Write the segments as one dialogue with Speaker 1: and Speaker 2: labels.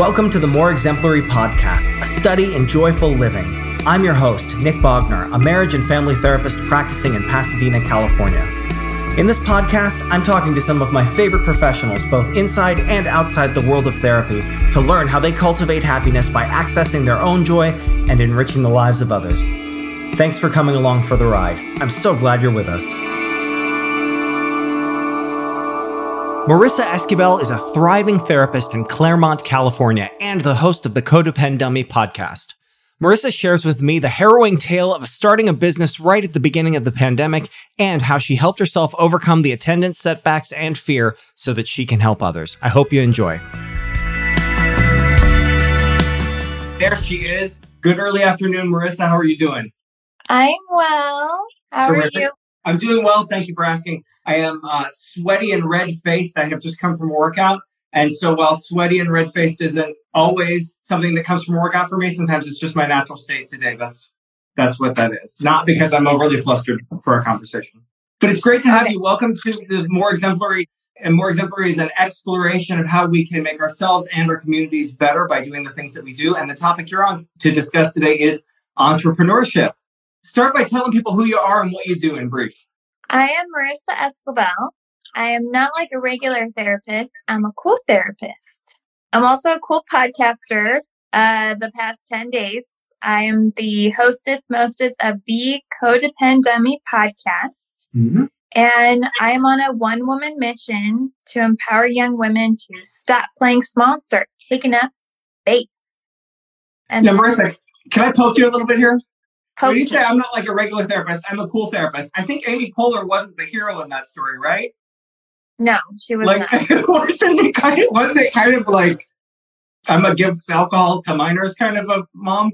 Speaker 1: Welcome to the More Exemplary Podcast, a study in joyful living. I'm your host, Nick Bogner, a marriage and family therapist practicing in Pasadena, California. In this podcast, I'm talking to some of my favorite professionals, both inside and outside the world of therapy, to learn how they cultivate happiness by accessing their own joy and enriching the lives of others. Thanks for coming along for the ride. I'm so glad you're with us. Marissa Esquivel is a thriving therapist in Claremont, California, and the host of the Codepend Dummy podcast. Marissa shares with me the harrowing tale of starting a business right at the beginning of the pandemic and how she helped herself overcome the attendance setbacks and fear so that she can help others. I hope you enjoy. There she is. Good early afternoon, Marissa. How are you doing?
Speaker 2: I'm well. How Terrific. are you?
Speaker 1: I'm doing well. Thank you for asking. I am uh, sweaty and red faced. I have just come from a workout. And so while sweaty and red faced isn't always something that comes from a workout for me, sometimes it's just my natural state today. That's that's what that is. Not because I'm overly flustered for our conversation. But it's great to have okay. you. Welcome to the More Exemplary. And More Exemplary is an exploration of how we can make ourselves and our communities better by doing the things that we do. And the topic you're on to discuss today is entrepreneurship. Start by telling people who you are and what you do in brief.
Speaker 2: I am Marissa Escobar. I am not like a regular therapist. I'm a cool therapist. I'm also a cool podcaster. Uh, the past 10 days, I am the hostess, mostess of the Codepend Dummy podcast. Mm-hmm. And I am on a one woman mission to empower young women to stop playing small and start taking up space.
Speaker 1: And now, Marissa, can I poke you a little bit here? When you say I'm not like a regular therapist, I'm a cool therapist. I think Amy Poehler wasn't the hero in that story, right?
Speaker 2: No, she was
Speaker 1: like,
Speaker 2: not.
Speaker 1: wasn't it kind of wasn't it kind of like I'm gonna give alcohol to minors kind of a mom?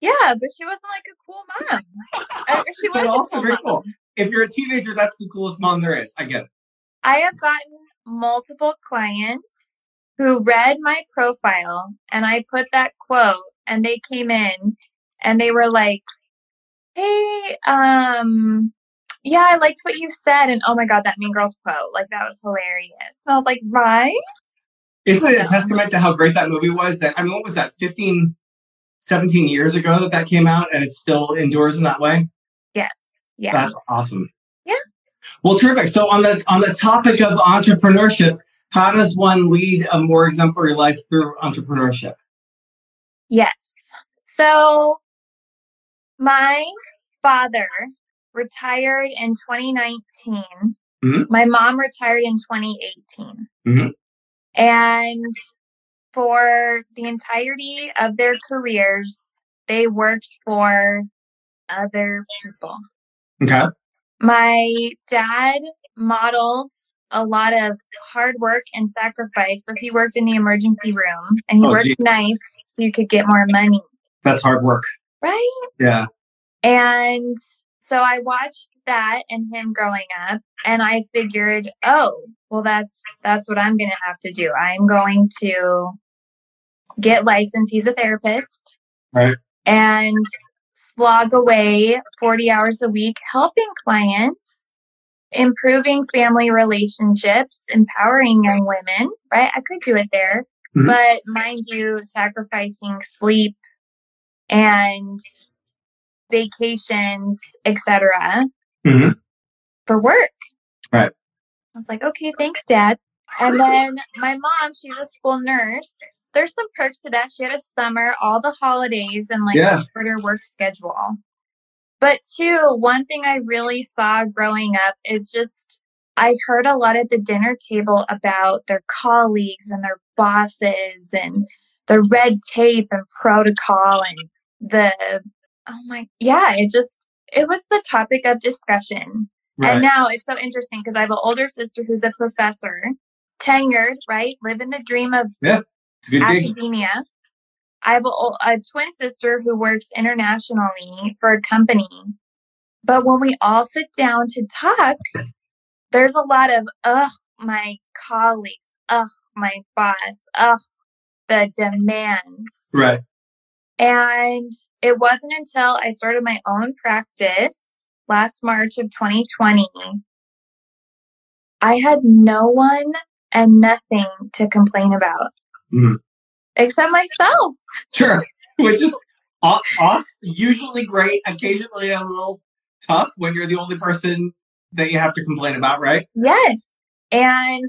Speaker 2: Yeah, but she wasn't like a cool mom. she was also cool very cool.
Speaker 1: If you're a teenager, that's the coolest mom there is. I get it.
Speaker 2: I have gotten multiple clients who read my profile and I put that quote and they came in and they were like, hey, um, yeah, I liked what you said. And oh my God, that Mean Girls quote, like that was hilarious. And I was like, right?
Speaker 1: Isn't it a testament to how great that movie was? That, I mean, what was that, 15, 17 years ago that that came out and it still endures in that way?
Speaker 2: Yes. Yeah.
Speaker 1: That's awesome.
Speaker 2: Yeah.
Speaker 1: Well, terrific. So on the, on the topic of entrepreneurship, how does one lead a more exemplary life through entrepreneurship?
Speaker 2: Yes. So my father retired in 2019. Mm-hmm. My mom retired in 2018. Mm-hmm. And for the entirety of their careers, they worked for other people.
Speaker 1: Okay.
Speaker 2: My dad modeled a lot of hard work and sacrifice. So he worked in the emergency room and he oh, worked geez. nights so you could get more money.
Speaker 1: That's hard work.
Speaker 2: Right?
Speaker 1: Yeah.
Speaker 2: And so I watched that and him growing up and I figured, oh, well that's that's what I'm going to have to do. I'm going to get licensed. He's a therapist.
Speaker 1: Right.
Speaker 2: And slog away 40 hours a week helping clients, improving family relationships, empowering young women, right? I could do it there. Mm-hmm. But mind you, sacrificing sleep and vacations, etc. Mm-hmm. for work.
Speaker 1: Right.
Speaker 2: I was like, okay, thanks, Dad. And then my mom, she's a school nurse. There's some perks to that. She had a summer, all the holidays, and like yeah. a shorter work schedule. But two, one thing I really saw growing up is just I heard a lot at the dinner table about their colleagues and their bosses and the red tape and protocol and the oh my yeah it just it was the topic of discussion. Right. and now it's so interesting because i have an older sister who's a professor tenured right living the dream of
Speaker 1: yeah,
Speaker 2: academia. Gig. i have a, a twin sister who works internationally for a company. But when we all sit down to talk there's a lot of ugh my colleagues ugh my boss ugh the demands.
Speaker 1: Right
Speaker 2: and it wasn't until I started my own practice last March of 2020, I had no one and nothing to complain about. Mm-hmm. except myself.
Speaker 1: Sure, which is awesome. Usually great, occasionally a little tough when you're the only person that you have to complain about, right?
Speaker 2: Yes. And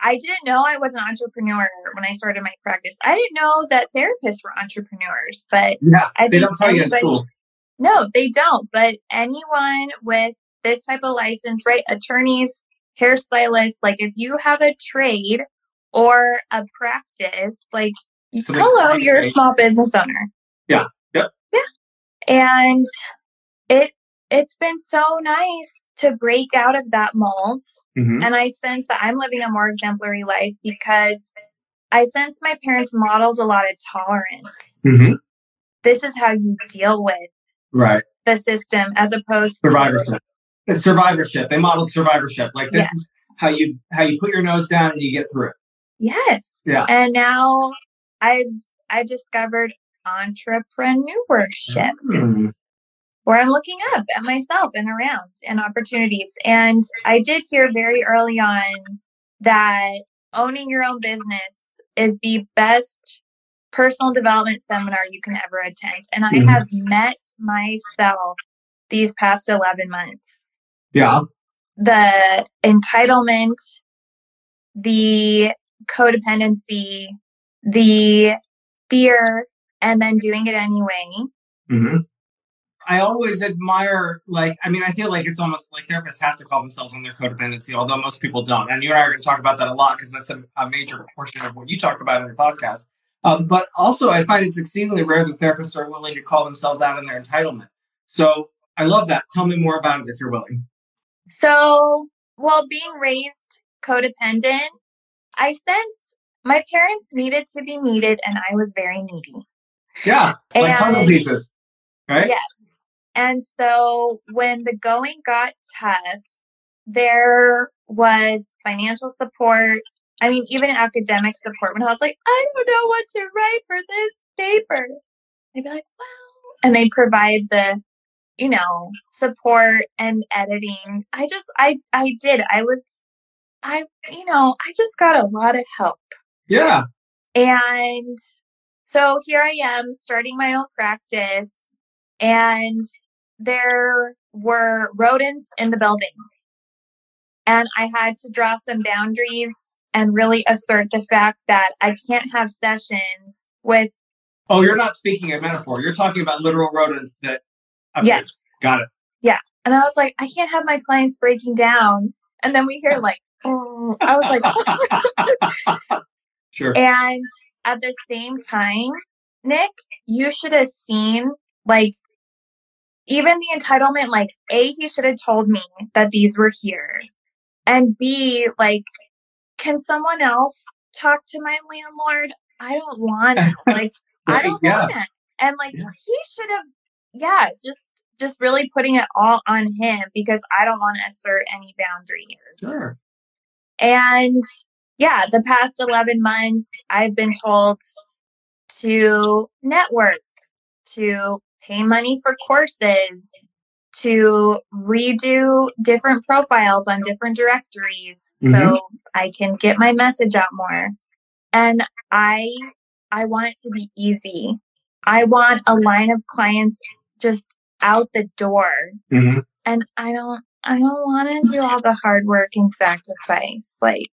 Speaker 2: I didn't know I was an entrepreneur when I started my practice. I didn't know that therapists were entrepreneurs, but
Speaker 1: yeah, I they don't tell you in school.
Speaker 2: No, they don't. But anyone with this type of license, right? Attorneys, hairstylists, like if you have a trade or a practice, like hello, you're a small business owner.
Speaker 1: Yeah. Yep.
Speaker 2: Yeah. And it it's been so nice to break out of that mold. Mm-hmm. And I sense that I'm living a more exemplary life because I sense my parents modeled a lot of tolerance. Mm-hmm. This is how you deal with
Speaker 1: right
Speaker 2: the system as opposed
Speaker 1: survivorship. To survivorship. survivorship. They modeled survivorship. Like this yes. is how you how you put your nose down and you get through it.
Speaker 2: Yes.
Speaker 1: Yeah.
Speaker 2: And now I've I've discovered entrepreneurship. Mm where I'm looking up at myself and around and opportunities. And I did hear very early on that owning your own business is the best personal development seminar you can ever attend. And I mm-hmm. have met myself these past 11 months.
Speaker 1: Yeah.
Speaker 2: The entitlement, the codependency, the fear, and then doing it anyway. Mm-hmm.
Speaker 1: I always admire, like, I mean, I feel like it's almost like therapists have to call themselves on their codependency, although most people don't. And you and I are going to talk about that a lot because that's a, a, major portion of what you talk about in your podcast. Um, but also, I find it's exceedingly rare that therapists are willing to call themselves out on their entitlement. So I love that. Tell me more about it if you're willing.
Speaker 2: So, while being raised codependent, I sense my parents needed to be needed, and I was very needy.
Speaker 1: Yeah, like puzzle pieces, right?
Speaker 2: Yes. And so when the going got tough, there was financial support. I mean, even academic support when I was like, I don't know what to write for this paper. They'd be like, well, and they provide the, you know, support and editing. I just, I, I did. I was, I, you know, I just got a lot of help.
Speaker 1: Yeah.
Speaker 2: And so here I am starting my own practice and there were rodents in the building. And I had to draw some boundaries and really assert the fact that I can't have sessions with.
Speaker 1: Oh, you're not speaking a metaphor. You're talking about literal rodents that.
Speaker 2: Yes.
Speaker 1: Got it.
Speaker 2: Yeah. And I was like, I can't have my clients breaking down. And then we hear like, oh, I was
Speaker 1: like, sure.
Speaker 2: And at the same time, Nick, you should have seen like even the entitlement, like, A, he should have told me that these were here. And B, like, can someone else talk to my landlord? I don't want, it. like, right, I don't yeah. want it. And like, yeah. he should have, yeah, just, just really putting it all on him because I don't want to assert any boundary
Speaker 1: here. Sure.
Speaker 2: And yeah, the past 11 months, I've been told to network, to pay money for courses, to redo different profiles on different directories mm-hmm. so I can get my message out more. And I I want it to be easy. I want a line of clients just out the door. Mm-hmm. And I don't I don't want to do all the hard work and sacrifice. Like,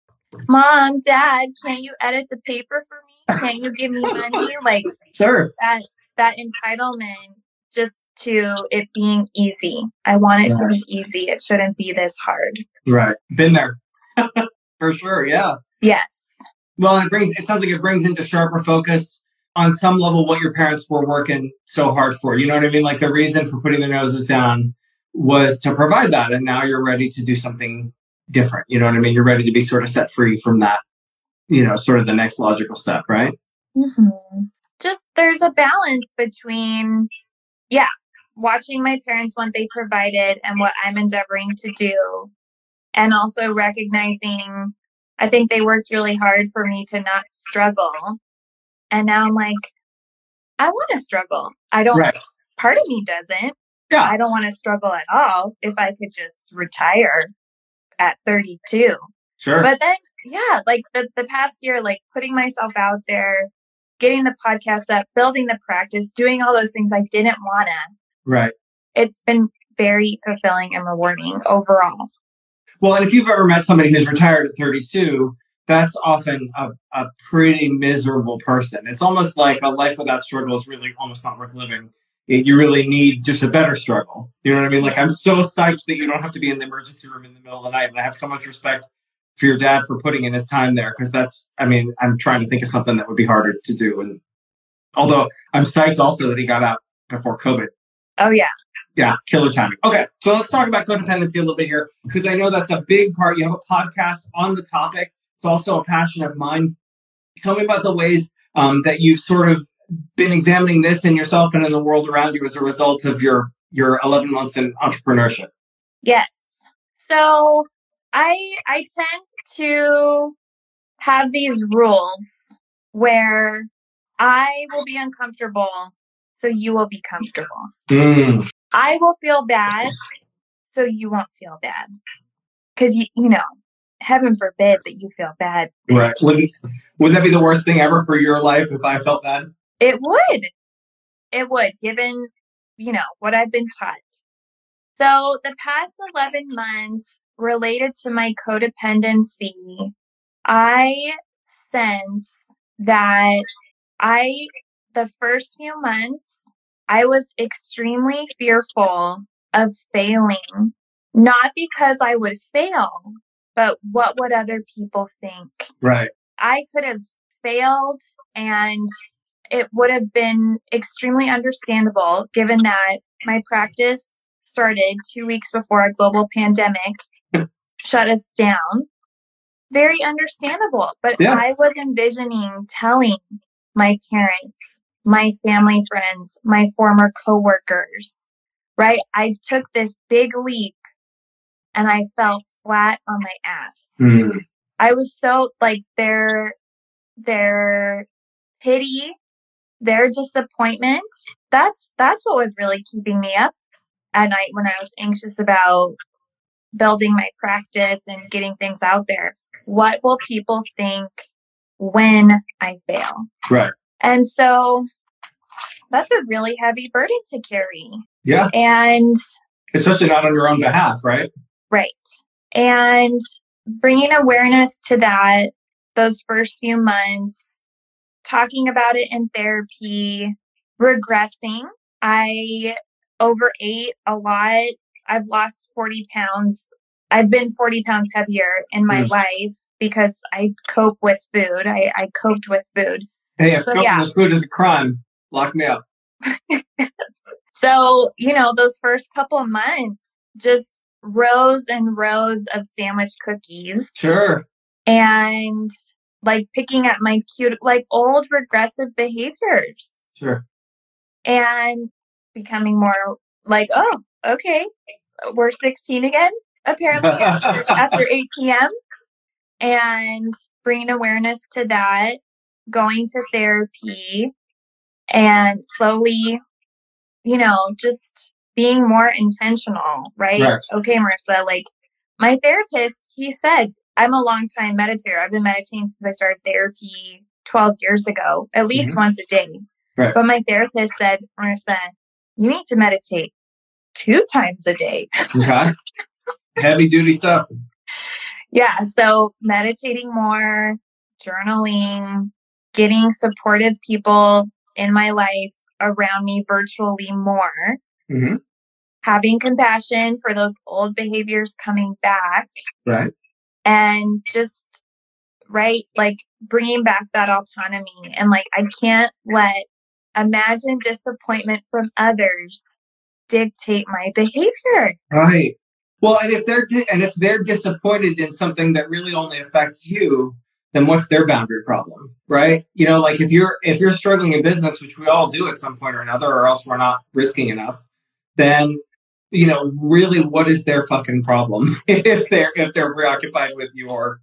Speaker 2: mom, dad, can you edit the paper for me? Can you give me money? Like,
Speaker 1: sure.
Speaker 2: That that entitlement just to it being easy. I want it right. to be easy. It shouldn't be this hard.
Speaker 1: Right. Been there. For sure. Yeah.
Speaker 2: Yes.
Speaker 1: Well, it brings, it sounds like it brings into sharper focus on some level what your parents were working so hard for. You know what I mean? Like the reason for putting their noses down was to provide that. And now you're ready to do something different. You know what I mean? You're ready to be sort of set free from that, you know, sort of the next logical step, right?
Speaker 2: Mm-hmm. Just there's a balance between yeah, watching my parents what they provided and what I'm endeavoring to do. And also recognizing, I think they worked really hard for me to not struggle. And now I'm like, I want to struggle. I don't, right. part of me doesn't.
Speaker 1: Yeah.
Speaker 2: I don't want to struggle at all if I could just retire at 32.
Speaker 1: Sure.
Speaker 2: But then, yeah, like the, the past year, like putting myself out there, getting the podcast up, building the practice, doing all those things I didn't want to.
Speaker 1: Right.
Speaker 2: It's been very fulfilling and rewarding overall.
Speaker 1: Well, and if you've ever met somebody who's retired at 32, that's often a, a pretty miserable person. It's almost like a life without struggle is really almost not worth living. You really need just a better struggle. You know what I mean? Like, I'm so psyched that you don't have to be in the emergency room in the middle of the night. And I have so much respect for your dad for putting in his time there because that's, I mean, I'm trying to think of something that would be harder to do. And although I'm psyched also that he got out before COVID.
Speaker 2: Oh, yeah.
Speaker 1: Yeah, killer timing. Okay, so let's talk about codependency a little bit here because I know that's a big part. You have a podcast on the topic. It's also a passion of mine. Tell me about the ways um, that you've sort of been examining this in yourself and in the world around you as a result of your your 11 months in entrepreneurship.
Speaker 2: Yes. So I I tend to have these rules where I will be uncomfortable so you will be comfortable.
Speaker 1: Mm.
Speaker 2: I will feel bad so you won't feel bad. Cuz you you know, heaven forbid that you feel bad.
Speaker 1: Right. Wouldn't, wouldn't that be the worst thing ever for your life if I felt bad?
Speaker 2: It would. It would, given, you know, what I've been taught. So the past 11 months related to my codependency, I sense that I, the first few months, I was extremely fearful of failing, not because I would fail, but what would other people think?
Speaker 1: Right.
Speaker 2: I could have failed and it would have been extremely understandable given that my practice started two weeks before a global pandemic shut us down. Very understandable. But yeah. I was envisioning telling my parents, my family friends, my former coworkers, right? I took this big leap and I fell flat on my ass.
Speaker 1: Mm.
Speaker 2: I was so like their their pity, their disappointment. That's that's what was really keeping me up at night when I was anxious about building my practice and getting things out there. What will people think when I fail?
Speaker 1: Right.
Speaker 2: And so that's a really heavy burden to carry.
Speaker 1: Yeah.
Speaker 2: And
Speaker 1: especially not on your own behalf, right?
Speaker 2: Right. And bringing awareness to that those first few months, talking about it in therapy, regressing. I overate a lot. I've lost 40 pounds. I've been 40 pounds heavier in my mm. life because I cope with food. I, I coped with food.
Speaker 1: Hey, if so, coping yeah. with food is a crime, lock me up.
Speaker 2: so, you know, those first couple of months, just rows and rows of sandwich cookies.
Speaker 1: Sure.
Speaker 2: And like picking at my cute, like old regressive behaviors.
Speaker 1: Sure.
Speaker 2: And becoming more like, oh, okay, we're 16 again, apparently, after, after 8 p.m. And bringing awareness to that, going to therapy, and slowly, you know, just being more intentional, right? right? Okay, Marissa, like my therapist, he said, I'm a long time meditator. I've been meditating since I started therapy 12 years ago, at least mm-hmm. once a day.
Speaker 1: Right.
Speaker 2: But my therapist said, Marissa, you need to meditate two times a day.
Speaker 1: Okay. Heavy duty stuff.
Speaker 2: Yeah. So meditating more, journaling, getting supportive people in my life around me virtually more
Speaker 1: mm-hmm.
Speaker 2: having compassion for those old behaviors coming back.
Speaker 1: Right.
Speaker 2: And just, right, like bringing back that autonomy. And like, I can't let imagined disappointment from others dictate my behavior.
Speaker 1: Right. Well, and if they're di- and if they're disappointed in something that really only affects you, then what's their boundary problem, right? You know, like if you're if you're struggling in business, which we all do at some point or another, or else we're not risking enough, then you know really what is their fucking problem if they're if they're preoccupied with your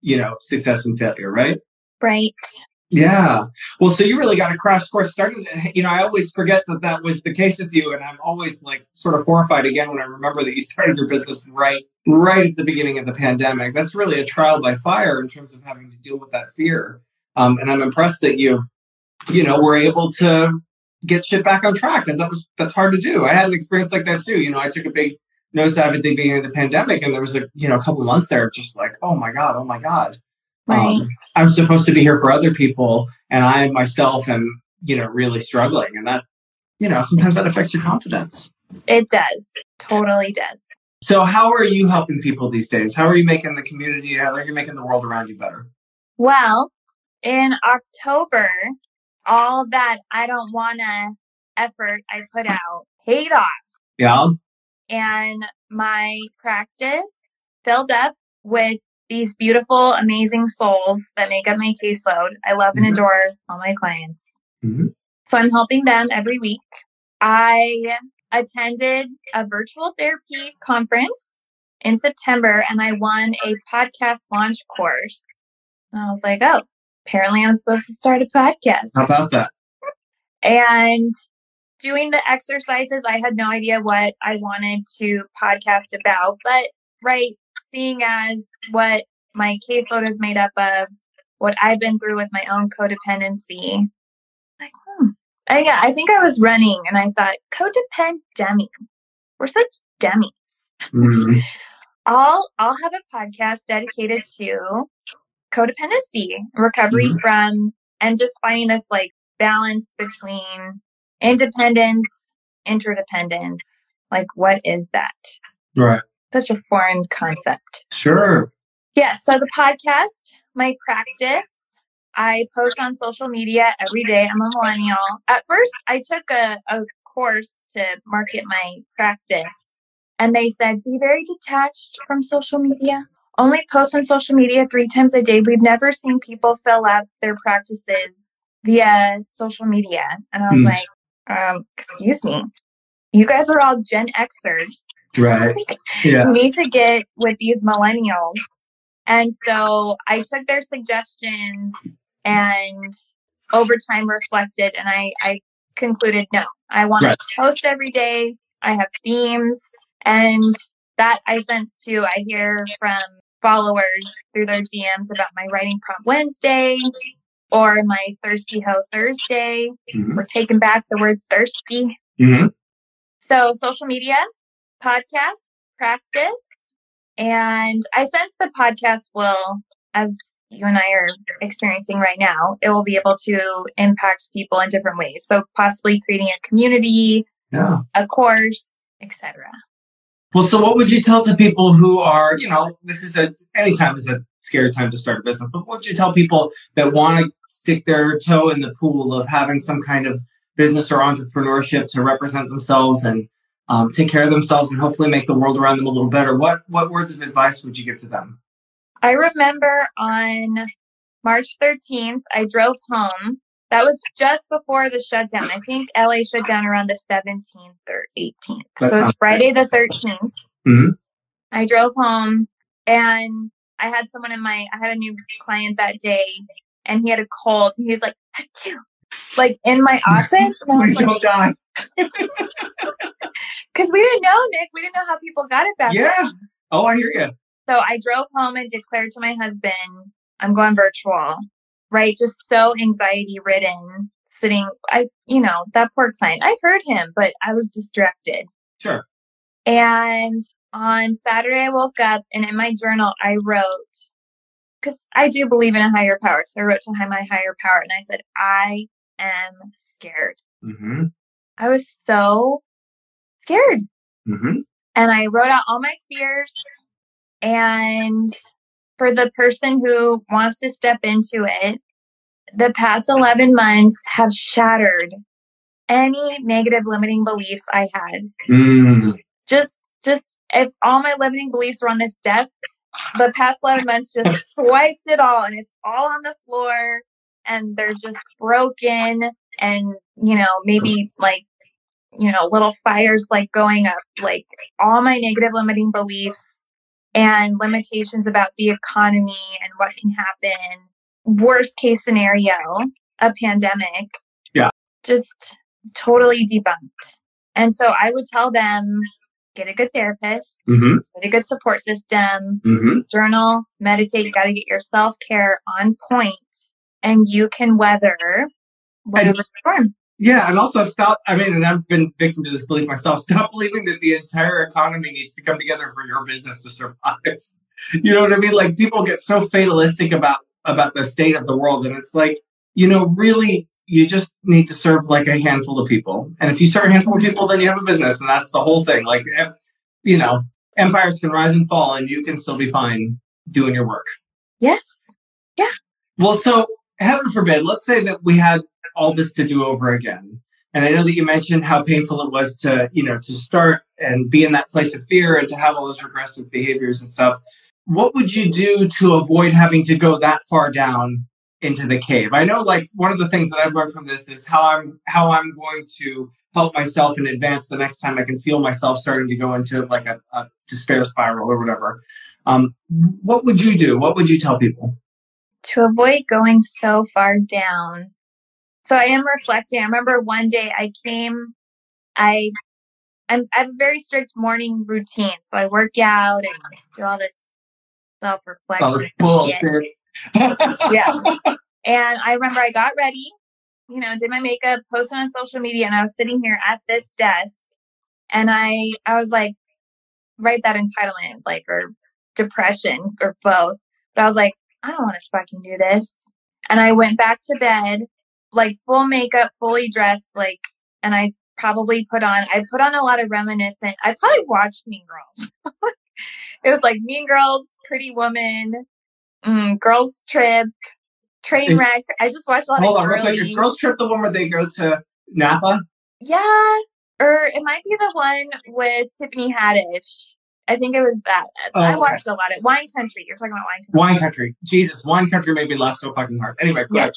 Speaker 1: you know success and failure right
Speaker 2: right
Speaker 1: yeah. Well so you really got a crash course started. You know i always forget that that was the case with you and i'm always like sort of horrified again when i remember that you started your business right right at the beginning of the pandemic. That's really a trial by fire in terms of having to deal with that fear. Um, and i'm impressed that you you know, were able to get shit back on track because that was that's hard to do. I had an experience like that too. You know, I took a big nose at the beginning of the pandemic, and there was a you know a couple months there just like, oh my god, oh my god,
Speaker 2: right. um,
Speaker 1: I'm supposed to be here for other people, and I myself am you know really struggling, and that you know sometimes that affects your confidence.
Speaker 2: It does, totally does.
Speaker 1: So, how are you helping people these days? How are you making the community? How are you making the world around you better?
Speaker 2: Well, in October, all that I don't wanna effort I put out paid off.
Speaker 1: Yeah.
Speaker 2: And my practice filled up with these beautiful, amazing souls that make up my caseload. I love and mm-hmm. adore all my clients. Mm-hmm. So I'm helping them every week. I attended a virtual therapy conference in September and I won a podcast launch course. And I was like, oh, apparently I'm supposed to start a podcast.
Speaker 1: How about that?
Speaker 2: And doing the exercises, I had no idea what I wanted to podcast about, but right, seeing as what my caseload is made up of, what I've been through with my own codependency, like, hmm. I, yeah, I think I was running and I thought, codependent demi. We're such demis. Mm-hmm. I'll I'll have a podcast dedicated to codependency, recovery mm-hmm. from, and just finding this like balance between independence, interdependence. Like, what is that?
Speaker 1: Right.
Speaker 2: Such a foreign concept.
Speaker 1: Sure.
Speaker 2: Yeah. So the podcast, my practice, I post on social media every day. I'm a millennial. At first, I took a, a course to market my practice, and they said, be very detached from social media only post on social media three times a day. We've never seen people fill out their practices via social media. And I was mm. like, um, excuse me, you guys are all Gen Xers.
Speaker 1: Right.
Speaker 2: yeah. need to get with these millennials. And so I took their suggestions and over time reflected and I, I concluded no, I want right. to post every day. I have themes and that I sense too. I hear from followers through their DMs about my writing prompt Wednesday or my Thirsty Hoe Thursday. Mm-hmm. We're taking back the word thirsty. Mm-hmm. So, social media, podcast, practice. And I sense the podcast will, as you and I are experiencing right now, it will be able to impact people in different ways. So, possibly creating a community, yeah. a course, etc.
Speaker 1: Well, so what would you tell to people who are, you know, this is a, anytime is a scary time to start a business, but what would you tell people that want to stick their toe in the pool of having some kind of business or entrepreneurship to represent themselves and um, take care of themselves and hopefully make the world around them a little better? What, what words of advice would you give to them?
Speaker 2: I remember on March 13th, I drove home that was just before the shutdown. I think LA shut down around the 17th or 18th. That's so it's Friday the 13th. Mm-hmm. I drove home and I had someone in my, I had a new client that day and he had a cold. He was like, like in my office.
Speaker 1: Please like, don't die.
Speaker 2: Because we didn't know, Nick. We didn't know how people got it back
Speaker 1: Yeah. Then. Oh, I hear you.
Speaker 2: So I drove home and declared to my husband, I'm going virtual right? Just so anxiety ridden, sitting. I, you know, that poor client. I heard him, but I was distracted.
Speaker 1: Sure.
Speaker 2: And on Saturday, I woke up and in my journal, I wrote, because I do believe in a higher power. So I wrote to my higher power and I said, I am scared. Mm-hmm. I was so scared. Mm-hmm. And I wrote out all my fears and for the person who wants to step into it, the past 11 months have shattered any negative limiting beliefs I had. Mm. Just, just if all my limiting beliefs were on this desk, the past 11 months just swiped it all and it's all on the floor and they're just broken and, you know, maybe like, you know, little fires like going up, like all my negative limiting beliefs and limitations about the economy and what can happen. Worst case scenario, a pandemic.
Speaker 1: Yeah.
Speaker 2: Just totally debunked. And so I would tell them get a good therapist, mm-hmm. get a good support system, mm-hmm. journal, meditate. You got to get your self care on point, and you can weather weather storm.
Speaker 1: Yeah, and also stop. I mean, and I've been victim to this belief myself. Stop believing that the entire economy needs to come together for your business to survive. You know what I mean? Like people get so fatalistic about about the state of the world, and it's like, you know, really, you just need to serve like a handful of people. And if you serve a handful of people, then you have a business, and that's the whole thing. Like, you know, empires can rise and fall, and you can still be fine doing your work.
Speaker 2: Yes. Yeah.
Speaker 1: Well, so heaven forbid, let's say that we had all this to do over again. And I know that you mentioned how painful it was to, you know, to start and be in that place of fear and to have all those regressive behaviors and stuff. What would you do to avoid having to go that far down into the cave? I know like one of the things that I've learned from this is how I'm how I'm going to help myself in advance the next time I can feel myself starting to go into like a, a despair spiral or whatever. Um, what would you do? What would you tell people?
Speaker 2: To avoid going so far down, so I am reflecting. I remember one day I came, I, I'm, I have a very strict morning routine. So I work out and do all this self reflection. yeah. And I remember I got ready, you know, did my makeup, posted on social media, and I was sitting here at this desk and I, I was like, write that entitlement, like, or depression or both. But I was like, I don't want to fucking do this. And I went back to bed like full makeup, fully dressed, like, and I probably put on, I put on a lot of reminiscent. I probably watched Mean Girls. it was like Mean Girls, Pretty Woman, mm, Girls Trip, Trainwreck. I just watched a lot
Speaker 1: hold
Speaker 2: of
Speaker 1: on, real quick. Is Girls Trip the one where they go to Napa?
Speaker 2: Yeah. Or it might be the one with Tiffany Haddish. I think it was that. Oh, I watched okay. a lot of Wine Country. You're talking about Wine Country.
Speaker 1: Wine Country. Jesus, Wine Country made me laugh so fucking hard. Anyway, yes.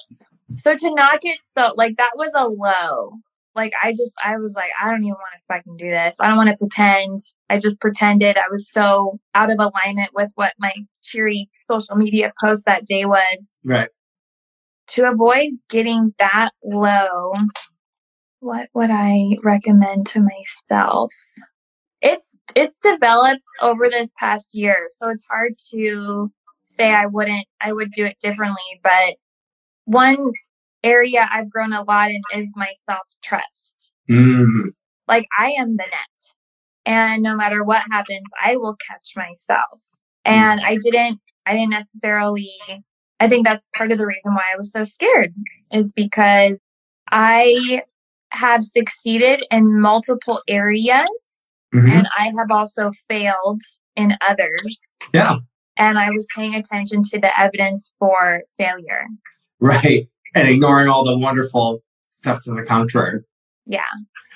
Speaker 2: So to not get so like that was a low. Like I just I was like I don't even want to fucking do this. I don't want to pretend. I just pretended I was so out of alignment with what my cheery social media post that day was.
Speaker 1: Right.
Speaker 2: To avoid getting that low, what would I recommend to myself? It's it's developed over this past year, so it's hard to say I wouldn't I would do it differently, but one area I've grown a lot in is my self trust. Mm. Like I am the net. And no matter what happens, I will catch myself. And I didn't, I didn't necessarily, I think that's part of the reason why I was so scared is because I have succeeded in multiple areas mm-hmm. and I have also failed in others.
Speaker 1: Yeah.
Speaker 2: And I was paying attention to the evidence for failure.
Speaker 1: Right. And ignoring all the wonderful stuff to the contrary.
Speaker 2: Yeah.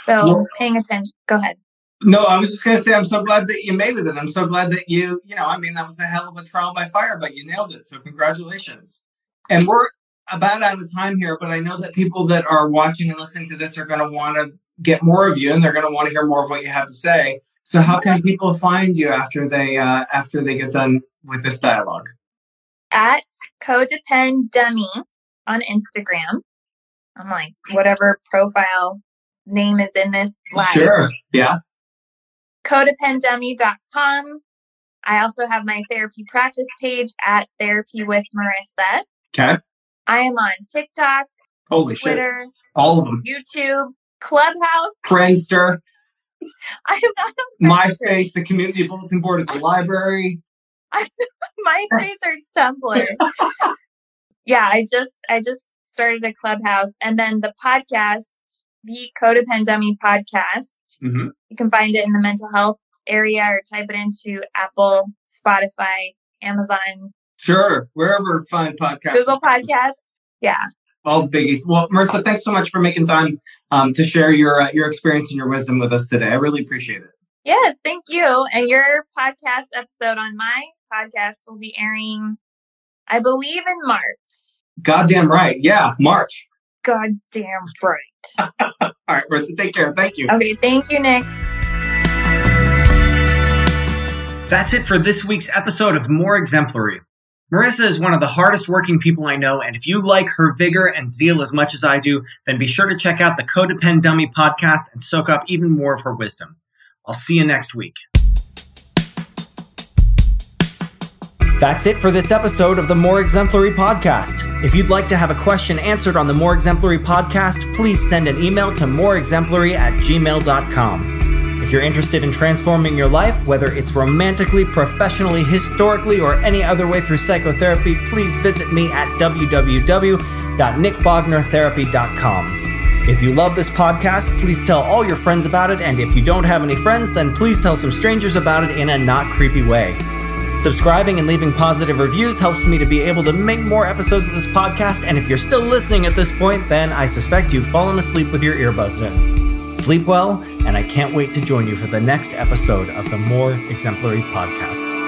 Speaker 2: So paying attention. Go ahead.
Speaker 1: No, I was just going to say, I'm so glad that you made it. And I'm so glad that you, you know, I mean, that was a hell of a trial by fire, but you nailed it. So congratulations. And we're about out of time here, but I know that people that are watching and listening to this are going to want to get more of you and they're going to want to hear more of what you have to say. So how can people find you after they, uh, after they get done with this dialogue?
Speaker 2: At Codepend Dummy on Instagram. I'm like, whatever profile name is in this
Speaker 1: live. Sure. Yeah.
Speaker 2: Codependdummy.com. I also have my therapy practice page at Therapy with Marissa.
Speaker 1: Okay.
Speaker 2: I am on TikTok,
Speaker 1: Holy
Speaker 2: Twitter,
Speaker 1: shit. all of them,
Speaker 2: YouTube, Clubhouse,
Speaker 1: Friendster.
Speaker 2: I am not on
Speaker 1: MySpace, the community bulletin board at the library.
Speaker 2: MySpace or Tumblr. yeah, I just I just started a clubhouse, and then the podcast, the Codepend Dummy podcast. Mm-hmm. You can find it in the mental health area, or type it into Apple, Spotify, Amazon.
Speaker 1: Sure, wherever fine podcasts.
Speaker 2: Google Podcast. Yeah.
Speaker 1: All the biggies. Well, Marissa, thanks so much for making time um, to share your uh, your experience and your wisdom with us today. I really appreciate it.
Speaker 2: Yes, thank you. And your podcast episode on my podcast will be airing, I believe, in March.
Speaker 1: Goddamn right. Yeah, March.
Speaker 2: Goddamn right.
Speaker 1: All right, Marissa, take care. Thank you.
Speaker 2: Okay, thank you, Nick.
Speaker 1: That's it for this week's episode of More Exemplary. Marissa is one of the hardest working people I know, and if you like her vigor and zeal as much as I do, then be sure to check out the Codepend Dummy podcast and soak up even more of her wisdom. I'll see you next week. That's it for this episode of the More Exemplary Podcast. If you'd like to have a question answered on the More Exemplary Podcast, please send an email to moreexemplary at gmail.com. If you're interested in transforming your life, whether it's romantically, professionally, historically, or any other way through psychotherapy, please visit me at www.nickbognertherapy.com. If you love this podcast, please tell all your friends about it, and if you don't have any friends, then please tell some strangers about it in a not creepy way. Subscribing and leaving positive reviews helps me to be able to make more episodes of this podcast. And if you're still listening at this point, then I suspect you've fallen asleep with your earbuds in. Sleep well, and I can't wait to join you for the next episode of the More Exemplary Podcast.